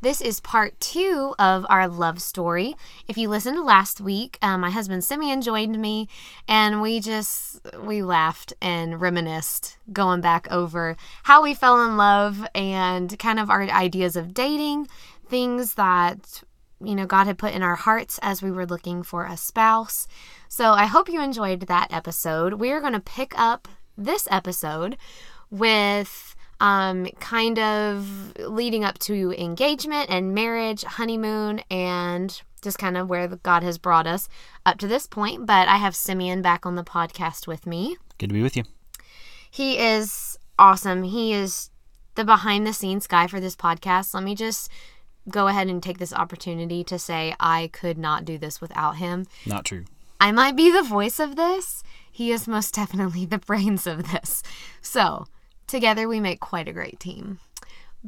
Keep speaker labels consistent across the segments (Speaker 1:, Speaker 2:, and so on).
Speaker 1: This is part two of our love story. If you listened last week, um, my husband Simeon joined me, and we just we laughed and reminisced, going back over how we fell in love and kind of our ideas of dating, things that you know God had put in our hearts as we were looking for a spouse. So I hope you enjoyed that episode. We are going to pick up this episode with um, kind of leading up to engagement and marriage, honeymoon, and just kind of where God has brought us up to this point. But I have Simeon back on the podcast with me.
Speaker 2: Good to be with you.
Speaker 1: He is awesome. He is the behind the scenes guy for this podcast. Let me just go ahead and take this opportunity to say I could not do this without him.
Speaker 2: Not true.
Speaker 1: I might be the voice of this. He is most definitely the brains of this. So, Together, we make quite a great team.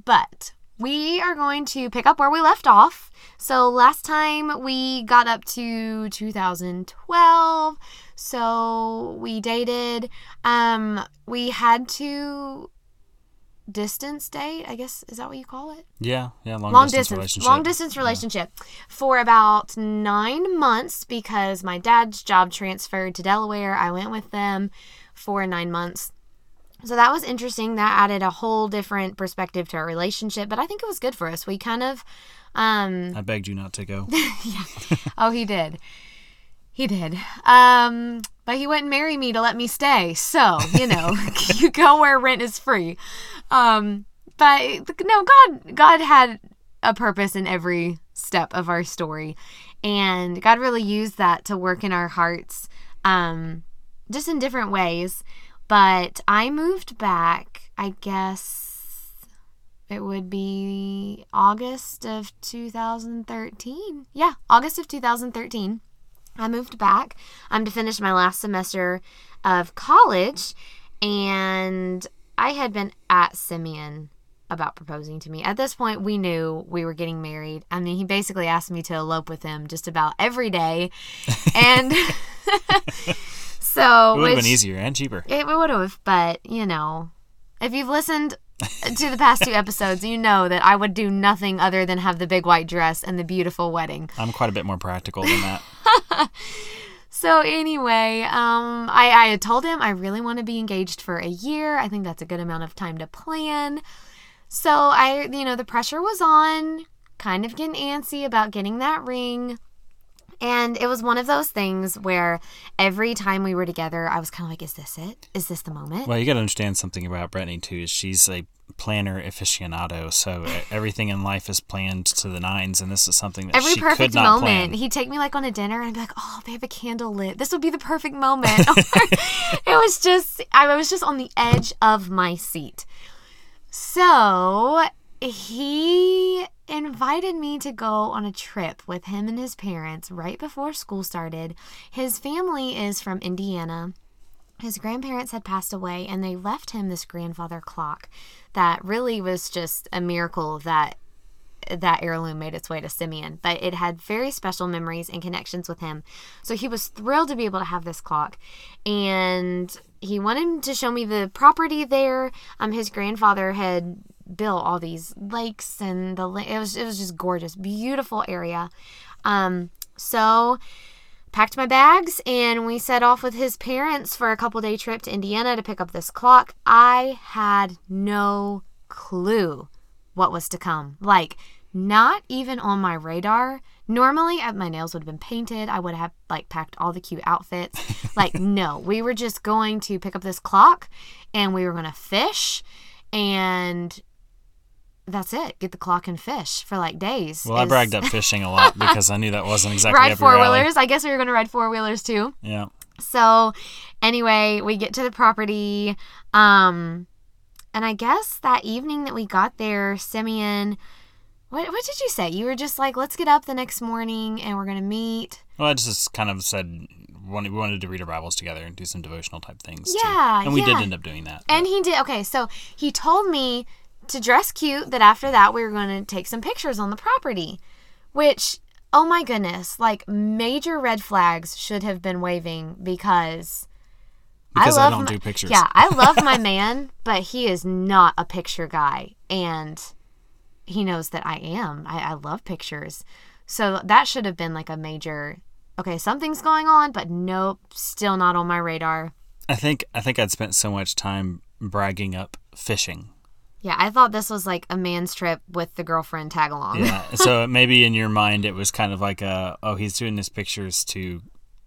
Speaker 1: But we are going to pick up where we left off. So, last time we got up to 2012. So, we dated. Um, we had to distance date, I guess is that what you call it?
Speaker 2: Yeah, yeah, long,
Speaker 1: long
Speaker 2: distance,
Speaker 1: distance,
Speaker 2: relationship.
Speaker 1: long distance relationship yeah. for about nine months because my dad's job transferred to Delaware. I went with them for nine months. So that was interesting. That added a whole different perspective to our relationship, but I think it was good for us. We kind of um
Speaker 2: I begged you not to go.
Speaker 1: yeah. Oh, he did. He did. Um but he wouldn't marry me to let me stay. So, you know, you go where rent is free. Um but no, God God had a purpose in every step of our story. And God really used that to work in our hearts um just in different ways. But I moved back, I guess it would be August of 2013. Yeah, August of 2013. I moved back um, to finish my last semester of college, and I had been at Simeon about proposing to me. At this point, we knew we were getting married. I mean, he basically asked me to elope with him just about every day. And So
Speaker 2: it would have been easier and cheaper.
Speaker 1: It would have, but you know, if you've listened to the past two episodes, you know that I would do nothing other than have the big white dress and the beautiful wedding.
Speaker 2: I'm quite a bit more practical than that.
Speaker 1: so anyway, um, I, I had told him I really want to be engaged for a year. I think that's a good amount of time to plan. So I, you know, the pressure was on, kind of getting antsy about getting that ring. And it was one of those things where every time we were together, I was kind of like, is this it? Is this the moment?
Speaker 2: Well, you got to understand something about Brittany, too, is she's a planner aficionado. So everything in life is planned to the nines. And this is something that
Speaker 1: every
Speaker 2: she
Speaker 1: perfect
Speaker 2: could not
Speaker 1: moment.
Speaker 2: plan.
Speaker 1: He'd take me like on a dinner and I'd be like, oh, they have a candle lit. This would be the perfect moment. it was just, I was just on the edge of my seat. So he invited me to go on a trip with him and his parents right before school started. His family is from Indiana. His grandparents had passed away, and they left him this grandfather clock that really was just a miracle that that heirloom made its way to Simeon, but it had very special memories and connections with him. So he was thrilled to be able to have this clock. And he wanted to show me the property there. Um his grandfather had built all these lakes and the it was it was just gorgeous, beautiful area. Um, so packed my bags and we set off with his parents for a couple day trip to Indiana to pick up this clock. I had no clue what was to come. Like not even on my radar. Normally, my nails would have been painted. I would have like packed all the cute outfits. like no, we were just going to pick up this clock and we were going to fish and that's it. Get the clock and fish for like days.
Speaker 2: Well, I bragged up fishing a lot because I knew that wasn't exactly
Speaker 1: ride four wheelers. I guess we were going to ride four wheelers too.
Speaker 2: Yeah.
Speaker 1: So, anyway, we get to the property, um, and I guess that evening that we got there, Simeon What what did you say? You were just like, let's get up the next morning and we're gonna meet.
Speaker 2: Well, I just kind of said wanted, we wanted to read our Bibles together and do some devotional type things.
Speaker 1: Yeah,
Speaker 2: too. and we did end up doing that.
Speaker 1: And he did. Okay, so he told me to dress cute. That after that we were going to take some pictures on the property, which oh my goodness, like major red flags should have been waving because.
Speaker 2: because I,
Speaker 1: love I
Speaker 2: don't
Speaker 1: my-
Speaker 2: do pictures.
Speaker 1: Yeah, I love my man, but he is not a picture guy, and he knows that I am. I, I love pictures, so that should have been like a major. Okay, something's going on, but nope, still not on my radar.
Speaker 2: I think I think I'd spent so much time bragging up fishing.
Speaker 1: Yeah, I thought this was like a man's trip with the girlfriend tag along.
Speaker 2: Yeah. so maybe in your mind it was kind of like a oh he's doing his pictures to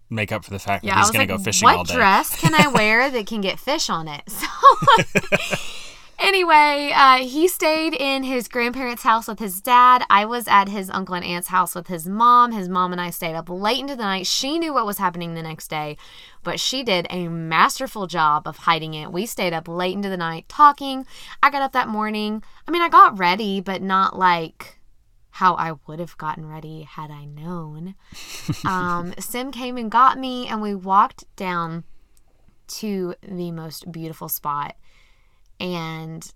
Speaker 2: make up for the fact that he's going
Speaker 1: like,
Speaker 2: to go fishing all day.
Speaker 1: What dress can I wear that can get fish on it? So anyway, uh, he stayed in his grandparents' house with his dad. I was at his uncle and aunt's house with his mom. His mom and I stayed up late into the night. She knew what was happening the next day, but she did a masterful job of hiding it. We stayed up late into the night talking. I got up that morning. I mean, I got ready, but not like how I would have gotten ready had I known. um, Sim came and got me, and we walked down to the most beautiful spot. And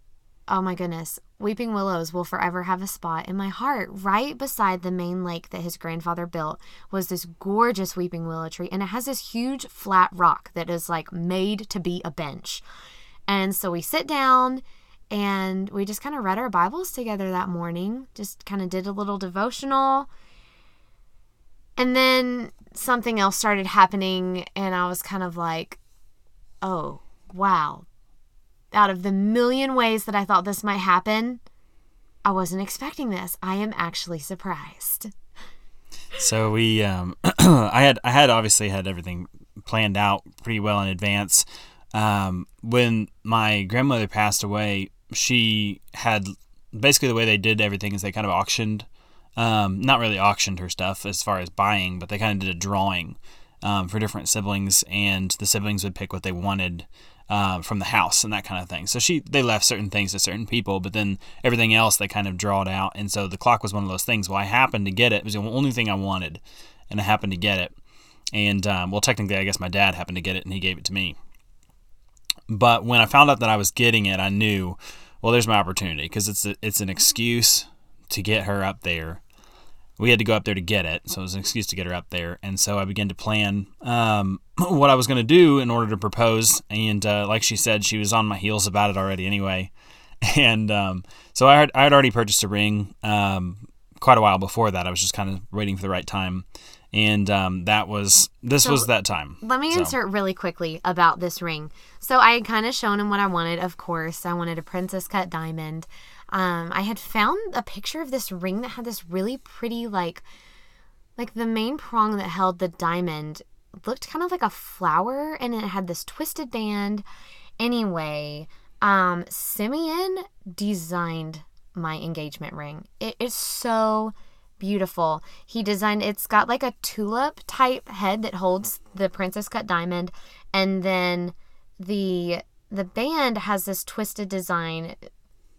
Speaker 1: oh my goodness, Weeping Willows will forever have a spot in my heart. Right beside the main lake that his grandfather built was this gorgeous Weeping Willow tree, and it has this huge flat rock that is like made to be a bench. And so we sit down and we just kind of read our Bibles together that morning, just kind of did a little devotional. And then something else started happening, and I was kind of like, oh, wow. Out of the million ways that I thought this might happen, I wasn't expecting this. I am actually surprised.
Speaker 2: So we, um, I had, I had obviously had everything planned out pretty well in advance. Um, when my grandmother passed away, she had basically the way they did everything is they kind of auctioned, um, not really auctioned her stuff as far as buying, but they kind of did a drawing um, for different siblings, and the siblings would pick what they wanted uh, from the house and that kind of thing. So she they left certain things to certain people, but then everything else they kind of drawed out. And so the clock was one of those things. Well, I happened to get it. It was the only thing I wanted, and I happened to get it. And um, well, technically, I guess my dad happened to get it, and he gave it to me. But when I found out that I was getting it, I knew, well, there's my opportunity because it's a, it's an excuse to get her up there. We had to go up there to get it, so it was an excuse to get her up there. And so I began to plan um, what I was going to do in order to propose. And uh, like she said, she was on my heels about it already anyway. And um, so I had, I had already purchased a ring um, quite a while before that. I was just kind of waiting for the right time. And um, that was this
Speaker 1: So,
Speaker 2: was that time.
Speaker 1: Let me
Speaker 2: So-
Speaker 1: insert really quickly about this ring. So I had kind of shown him what I wanted, of course. I wanted a princess cut diamond. Um, I had found a picture of this ring that had this really pretty, like, like the main prong that held the diamond looked kind of like a flower and it had this twisted band. Anyway, um, Simeon designed my engagement ring. It is so beautiful. He designed it's got like a tulip type head that holds the princess cut diamond and then the the band has this twisted design.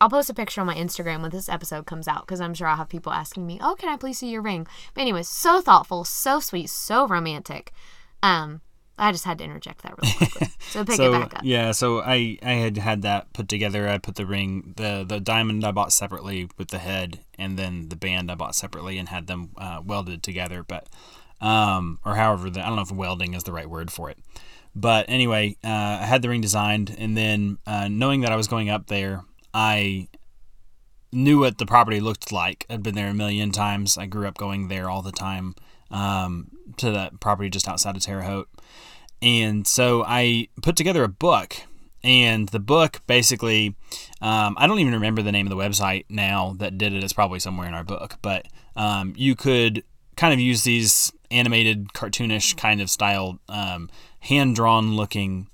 Speaker 1: I'll post a picture on my Instagram when this episode comes out because I'm sure I'll have people asking me, "Oh, can I please see your ring?" But anyways, so thoughtful, so sweet, so romantic. Um, I just had to interject that really quickly. So pick
Speaker 2: so
Speaker 1: it back up.
Speaker 2: yeah, so I I had had that put together. I put the ring, the the diamond I bought separately with the head, and then the band I bought separately and had them uh, welded together. But um, or however, the, I don't know if welding is the right word for it. But anyway, uh, I had the ring designed, and then uh, knowing that I was going up there, I knew what the property looked like. I'd been there a million times. I grew up going there all the time um, to that property just outside of Terre Haute. And so I put together a book. And the book basically, um, I don't even remember the name of the website now that did it. It's probably somewhere in our book. But um, you could kind of use these animated, cartoonish kind of style, um, hand drawn looking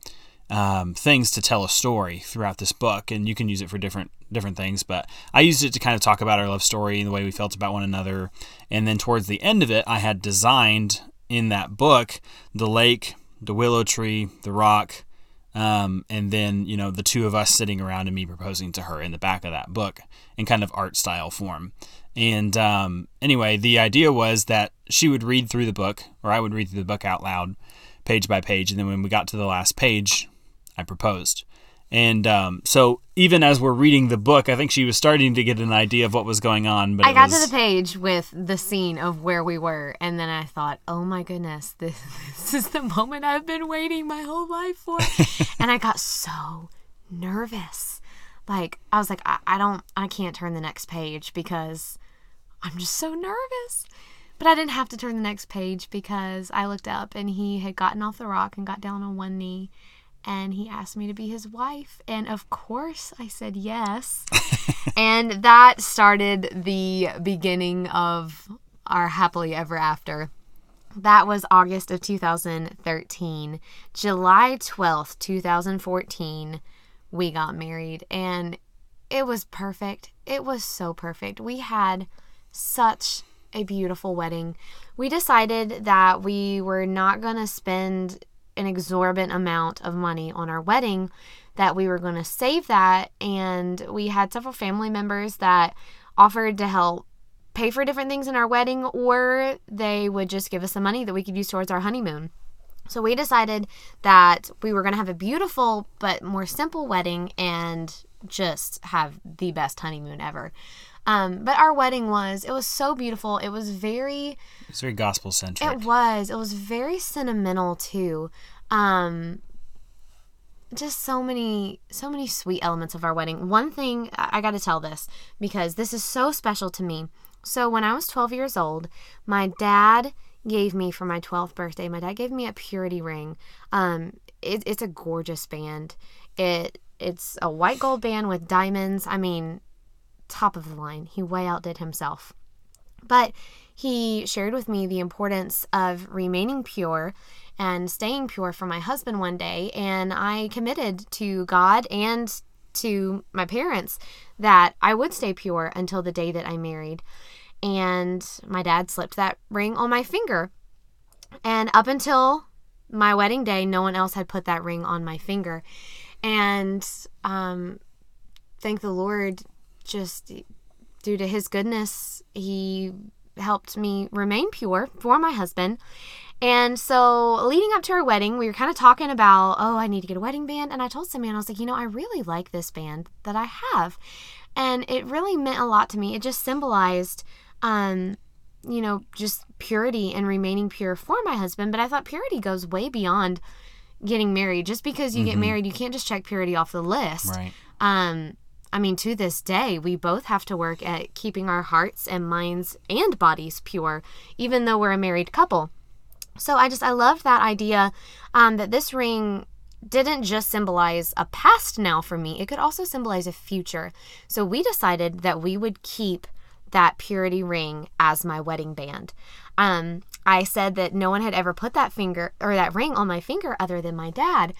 Speaker 2: um, things to tell a story throughout this book, and you can use it for different different things. But I used it to kind of talk about our love story and the way we felt about one another. And then towards the end of it, I had designed in that book the lake, the willow tree, the rock, Um, and then, you know, the two of us sitting around and me proposing to her in the back of that book in kind of art style form. And um, anyway, the idea was that she would read through the book, or I would read through the book out loud, page by page. And then when we got to the last page, I proposed. And um, so even as we're reading the book, I think she was starting to get an idea of what was going on. But
Speaker 1: I got
Speaker 2: was,
Speaker 1: to the page with the scene of where we were, and then I thought, "Oh my goodness, this, this is the moment I've been waiting my whole life for," and I got so nervous. Like I was like, I, I don't, I can't turn the next page because I'm just so nervous. But I didn't have to turn the next page because I looked up and he had gotten off the rock and got down on one knee and he asked me to be his wife. And of course, I said yes. and that started the beginning of our happily ever after. That was August of 2013. July 12th, 2014, we got married. And it was perfect. It was so perfect. We had such a beautiful wedding. We decided that we were not going to spend an exorbitant amount of money on our wedding, that we were going to save that. And we had several family members that offered to help pay for different things in our wedding, or they would just give us the money that we could use towards our honeymoon. So we decided that we were going to have a beautiful but more simple wedding and just have the best honeymoon ever. Um, but our wedding was, it was so beautiful. It was very,
Speaker 2: It's very gospel centric.
Speaker 1: it was, it was very sentimental too. Um, just so many, so many sweet elements of our wedding. One thing I, got to tell this because this is so special to me. So when I was 12 years old, my dad gave me for my 12th birthday, my dad gave me a purity ring. Um, it, it's a gorgeous band. It, it's a white gold band with diamonds. I mean, top of the line. He way outdid himself. But he shared with me the importance of remaining pure and staying pure for my husband one day. And I committed to God and to my parents that I would stay pure until the day that I married. And my dad slipped that ring on my finger. And up until my wedding day, no one else had put that ring on my finger. And um, thank the Lord, just due to his goodness, he helped me remain pure for my husband. And so, leading up to our wedding, we were kind of talking about, oh, I need to get a wedding band. And I told Simeon, I was like, you know, I really like this band that I have. And it really meant a lot to me. It just symbolized, um, you know, just purity and remaining pure for my husband. But I thought purity goes way beyond getting married. Just because you get married, you can't just check purity off the list.
Speaker 2: Right.
Speaker 1: Um, I mean, to this day, we both have to work at keeping our hearts and minds and bodies pure, even though we're a married couple. So I just, I loved that idea um, that this ring didn't just symbolize a past now for me, it could also symbolize a future. So we decided that we would keep that purity ring as my wedding band. Um, I said that no one had ever put that finger or that ring on my finger other than my dad.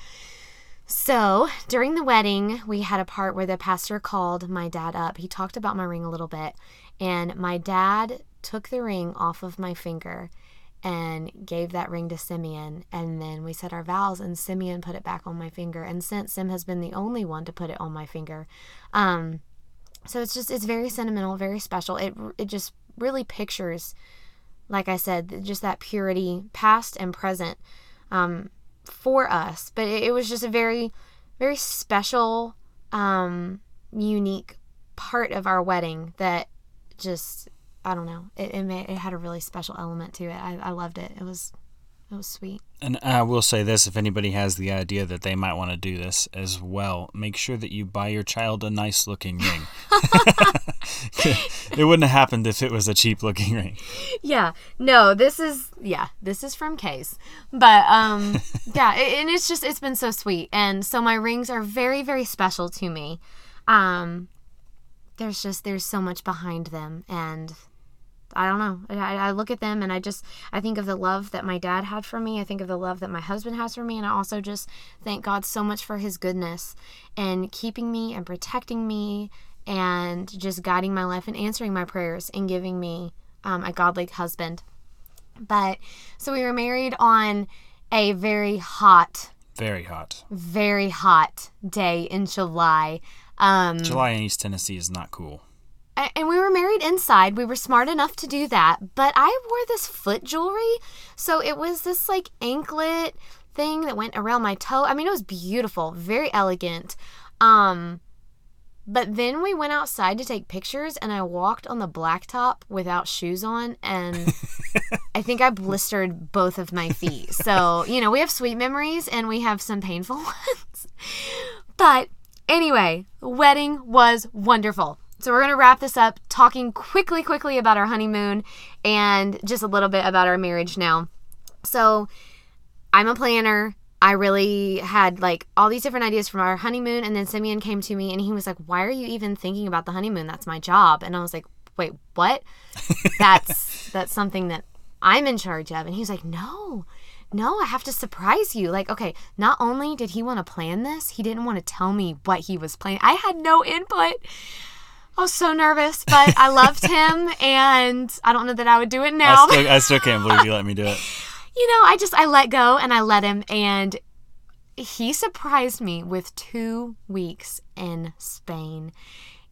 Speaker 1: So during the wedding, we had a part where the pastor called my dad up. He talked about my ring a little bit, and my dad took the ring off of my finger and gave that ring to Simeon. And then we said our vows, and Simeon put it back on my finger. And since Sim has been the only one to put it on my finger, um, so it's just it's very sentimental, very special. It it just really pictures, like I said, just that purity, past and present. Um, for us, but it, it was just a very, very special, um, unique part of our wedding that just I don't know it it, made, it had a really special element to it. I, I loved it. It was it was sweet.
Speaker 2: And I will say this if anybody has the idea that they might want to do this as well, make sure that you buy your child a nice looking ring. it wouldn't have happened if it was a cheap looking ring.
Speaker 1: Yeah, no, this is yeah, this is from Case, but um, yeah, it, and it's just it's been so sweet, and so my rings are very very special to me. Um, there's just there's so much behind them, and I don't know. I, I look at them and I just I think of the love that my dad had for me. I think of the love that my husband has for me, and I also just thank God so much for His goodness and keeping me and protecting me and just guiding my life and answering my prayers and giving me um, a godly husband. But so we were married on a very hot
Speaker 2: Very hot.
Speaker 1: very hot day in July. Um,
Speaker 2: July in East Tennessee is not cool.
Speaker 1: And we were married inside. We were smart enough to do that. But I wore this foot jewelry. So it was this like anklet thing that went around my toe. I mean, it was beautiful, very elegant. Um, but then we went outside to take pictures, and I walked on the blacktop without shoes on, and I think I blistered both of my feet. So, you know, we have sweet memories and we have some painful ones. But anyway, the wedding was wonderful. So we're going to wrap this up talking quickly, quickly about our honeymoon and just a little bit about our marriage now. So I'm a planner. I really had like all these different ideas from our honeymoon. And then Simeon came to me and he was like, Why are you even thinking about the honeymoon? That's my job. And I was like, Wait, what? That's that's something that I'm in charge of. And he's like, No, no, I have to surprise you. Like, okay, not only did he want to plan this, he didn't want to tell me what he was planning. I had no input. I was so nervous, but I loved him and I don't know that I would do it now.
Speaker 2: I still, I still can't believe you let me do it.
Speaker 1: you know, I just I let go and I let him and he surprised me with 2 weeks in Spain.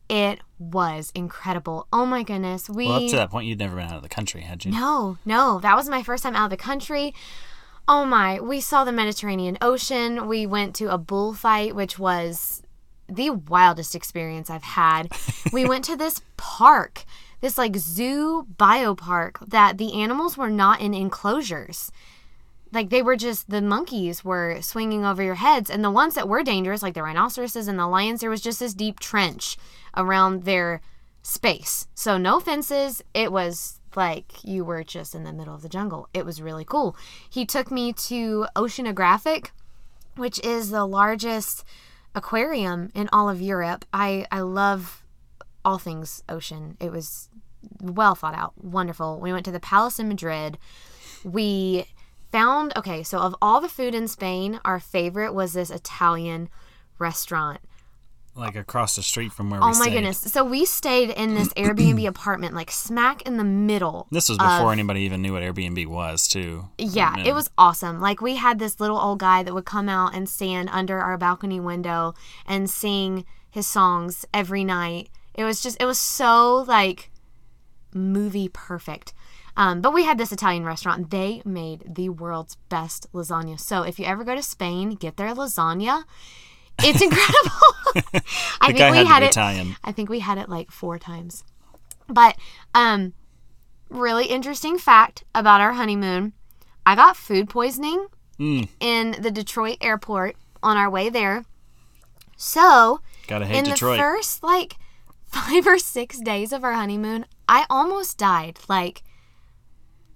Speaker 1: It was incredible. Oh my goodness. We
Speaker 2: Well, up to that point, you'd never been out of the country, had you?
Speaker 1: No, no, that was my first time out of the country. Oh my, we saw the Mediterranean Ocean. We went to a bullfight, which was the wildest experience I've had. we went to this park, this like zoo biopark that the animals were not in enclosures. Like they were just the monkeys were swinging over your heads, and the ones that were dangerous, like the rhinoceroses and the lions, there was just this deep trench around their space. So no fences. It was like you were just in the middle of the jungle. It was really cool. He took me to Oceanographic, which is the largest aquarium in all of Europe. I I love all things ocean. It was well thought out, wonderful. We went to the Palace in Madrid. We found okay, so of all the food in Spain, our favorite was this Italian restaurant.
Speaker 2: Like across the street from where we
Speaker 1: Oh my
Speaker 2: stayed.
Speaker 1: goodness. So we stayed in this Airbnb apartment like smack in the middle.
Speaker 2: This was before anybody even knew what Airbnb was, too.
Speaker 1: Yeah, it was awesome. Like we had this little old guy that would come out and stand under our balcony window and sing his songs every night. It was just it was so like movie perfect. Um, but we had this Italian restaurant. They made the world's best lasagna. So if you ever go to Spain, get their lasagna. It's incredible. I
Speaker 2: The guy had be
Speaker 1: it.
Speaker 2: Italian.
Speaker 1: I think we had it like four times. But um really interesting fact about our honeymoon. I got food poisoning
Speaker 2: Mm.
Speaker 1: in the Detroit airport on our way there. So,
Speaker 2: Gotta hate
Speaker 1: in
Speaker 2: Detroit.
Speaker 1: the first like 5 or 6 days of our honeymoon, I almost died. Like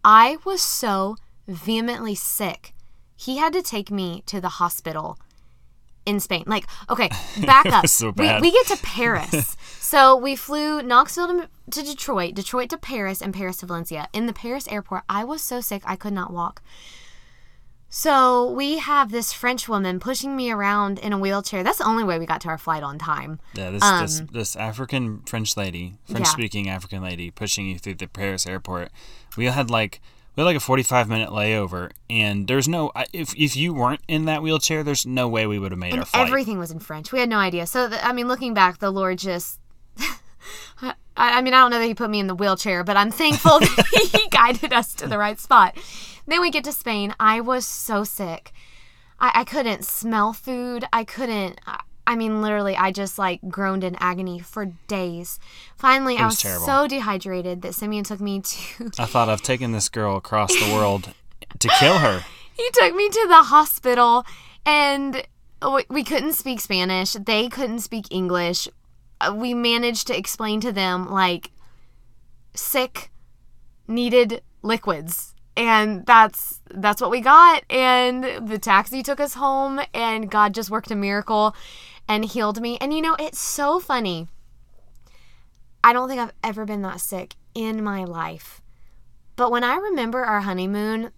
Speaker 1: I was so vehemently sick. He had to take me to the hospital in Spain. Like, okay, back up.
Speaker 2: So
Speaker 1: we, we get to Paris. so we flew Knoxville to, to Detroit, Detroit to Paris, and Paris to Valencia. In the Paris airport, I was so sick I could not walk. So we have this French woman pushing me around in a wheelchair. That's the only way we got to our flight on time.
Speaker 2: yeah, this, this um, this African French lady, French speaking African lady, pushing you through the Paris airport. We had like we had like a forty five minute layover, and there's no I- if if you weren't in that wheelchair, there's no way we would have made our flight.
Speaker 1: everything was in French. We had no idea. So, th- I mean, looking back, the Lord just. I, I mean, I don't know that He put me in the wheelchair, but I'm thankful that He guided us to the right spot. Then we get to Spain. I was so sick. I, I couldn't smell food. I couldn't. I, I mean, literally, I just like groaned in agony for days. Finally, I
Speaker 2: was
Speaker 1: was
Speaker 2: terrible.
Speaker 1: so dehydrated that Simeon took me to
Speaker 2: I thought I've taken this girl across the world to kill her.
Speaker 1: he took me to the hospital and we- we couldn't speak Spanish. They couldn't speak English. Uh, We managed to explain to them like sick needed liquids. And that's that's what we got and the taxi took us home and God just worked a miracle and healed me. And you know, it's so funny. I don't think I've ever been that sick in my life. But when I remember our honeymoon,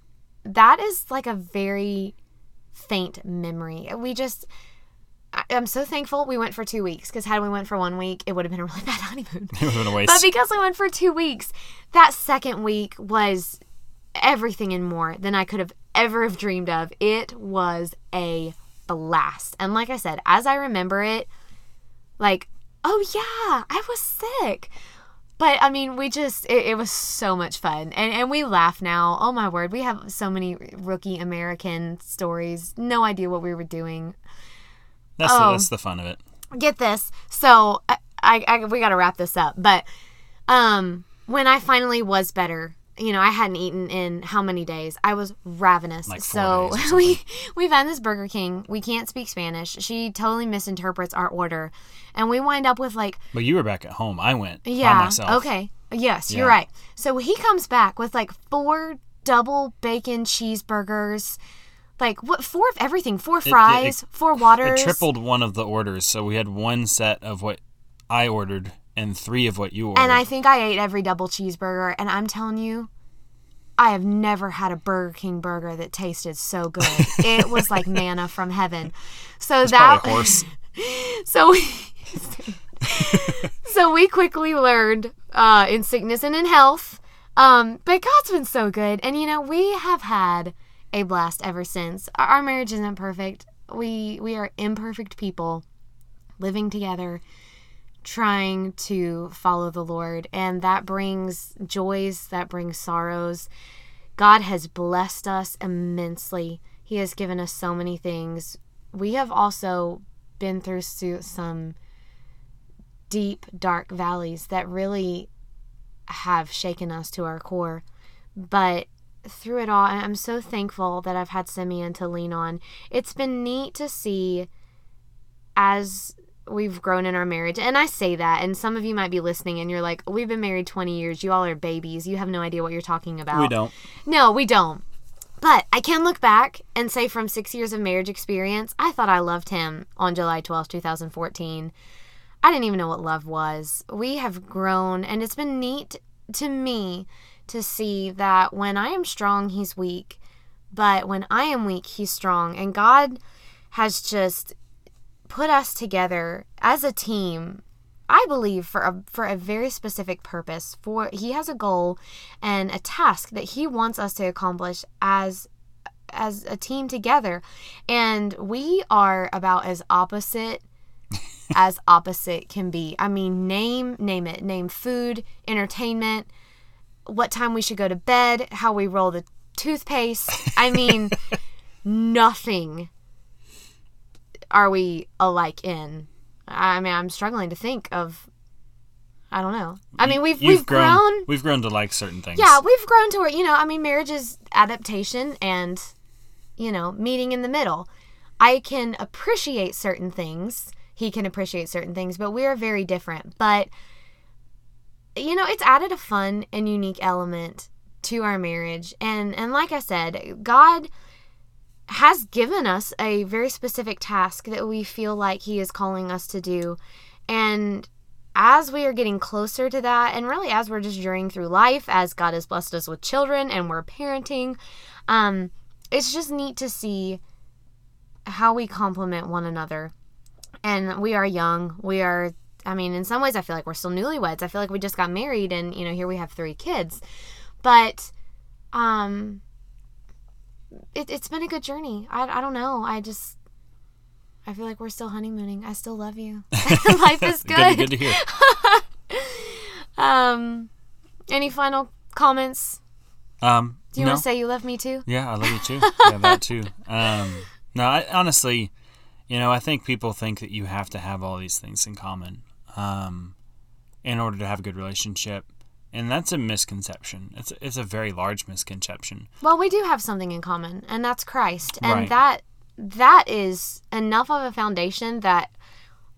Speaker 1: that is like a very faint memory. We just, I'm so thankful we went for two weeks because had we went for one week, it would have been a really bad honeymoon.
Speaker 2: It would have been a waste.
Speaker 1: but because we went for two weeks, that second week was everything and more than I could have ever have dreamed of. It was a blast. And like I said, as I remember it, like, oh yeah, I was sick. But I mean, we just, it, it was so much fun. And, and we laugh now. Oh my word, we have so many rookie American stories. No idea what we were doing.
Speaker 2: That's, the,
Speaker 1: Oh.
Speaker 2: that's the fun of it.
Speaker 1: Get this. So I, I, I we got to wrap this up. But um, when I finally was better, you know, I hadn't eaten in how many days? I was ravenous.
Speaker 2: Like four
Speaker 1: so we we found this Burger King. We can't speak Spanish. She totally misinterprets our order, and we wind up with like
Speaker 2: But you were back at home. I went by
Speaker 1: yeah, okay, yes, you're right. So he comes back with like four double bacon cheeseburgers. Like what? Four of everything. Four fries, four
Speaker 2: It
Speaker 1: waters.
Speaker 2: tripled one of the orders, so we had one set of what I ordered and three of what you ordered.
Speaker 1: And I think I ate every double cheeseburger. And I'm telling you, I have never had a Burger King burger that tasted so good. it was like manna from heaven. So that
Speaker 2: horse.
Speaker 1: so we, so we quickly learned uh, in sickness and in health. Um, but God's been so good, and you know we have had a blast ever since. Our, our marriage isn't perfect. We we are imperfect people living together, trying to follow the Lord, and that brings joys, that brings sorrows. God has blessed us immensely. He has given us so many things. We have also been through some deep, dark valleys that really have shaken us to our core. But through it all, I'm so thankful that I've had Simeon to lean on. It's been neat to see as we've grown in our marriage. And I say that, and some of you might be listening and you're like, we've been married 20 years. You all are babies. You have no idea what you're talking about.
Speaker 2: we don't.
Speaker 1: No, we don't. But I can look back and say from six years of marriage experience, I thought I loved him on July twelfth, two 2014. I didn't even know what love was. We have grown, and it's been neat to me to see that when I am strong, he's weak. But when I am weak, he's strong. And God has just put us together as a team I believe for a for a very specific purpose. For he has a goal and a task that he wants us to accomplish as as a team together. And we are about as opposite as opposite can be. I mean, name name it. Name food, entertainment, what time we should go to bed, how we roll the toothpaste. I mean, nothing are we alike in. I mean, I'm struggling to think of. I don't know. I mean, we've
Speaker 2: You've
Speaker 1: we've grown.
Speaker 2: We've grown to like certain things.
Speaker 1: Yeah, we've grown to where you know. I mean, marriage is adaptation and you know meeting in the middle. I can appreciate certain things. He can appreciate certain things, but we are very different. But you know, it's added a fun and unique element to our marriage. And and like I said, God has given us a very specific task that we feel like he is calling us to do. And as we are getting closer to that, and really as we're just journeying through life, as God has blessed us with children and we're parenting, um, it's just neat to see how we complement one another. And we are young. We are, I mean, in some ways, I feel like we're still newlyweds. I feel like we just got married, and you know, here we have three kids. But, um, it, it's been a good journey. I, I don't know. I just, I feel like we're still honeymooning. I still love you. Life is
Speaker 2: good. Good to hear.
Speaker 1: Um, any final comments?
Speaker 2: Um,
Speaker 1: Do you
Speaker 2: no.
Speaker 1: want to say you love me too?
Speaker 2: Yeah, I love you too. yeah, that too. Um, no, I, honestly, you know, I think people think that you have to have all these things in common um, in order to have a good relationship, and that's a misconception. It's it's a very large misconception.
Speaker 1: Well, we do have something in common, and that's Christ, and
Speaker 2: Right.
Speaker 1: that that is enough of a foundation that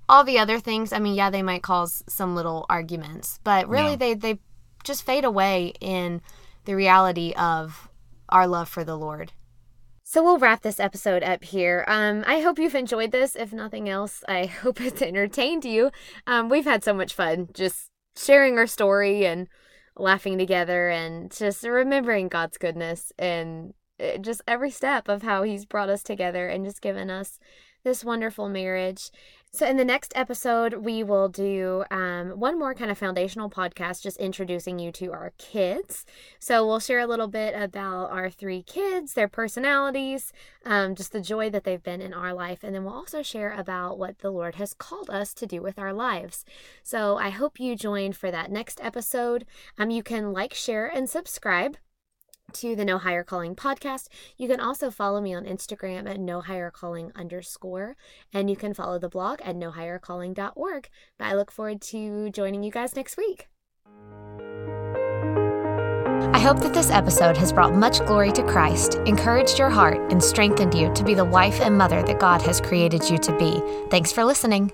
Speaker 1: all the other things. I mean, yeah, they might cause some little arguments, but really,
Speaker 2: Yeah.
Speaker 1: they they just fade away in the reality of our love for the Lord. So we'll wrap this episode up here. Um, I hope you've enjoyed this. If nothing else, I hope it's entertained you. Um, we've had so much fun just sharing our story and laughing together and just remembering God's goodness and uh, just every step of how He's brought us together and just given us this wonderful marriage. So, in the next episode, we will do um, one more kind of foundational podcast, just introducing you to our kids. So, we'll share a little bit about our three kids, their personalities, um, just the joy that they've been in our life. And then we'll also share about what the Lord has called us to do with our lives. So, I hope you join for that next episode. Um, you can like, share, and subscribe to the No Higher Calling podcast. You can also follow me on Instagram at No Higher Calling underscore, and you can follow the blog at nohighercalling.org. But I look forward to joining you guys next week. I hope that this episode has brought much glory to Christ, encouraged your heart, and strengthened you to be the wife and mother that God has created you to be. Thanks for listening.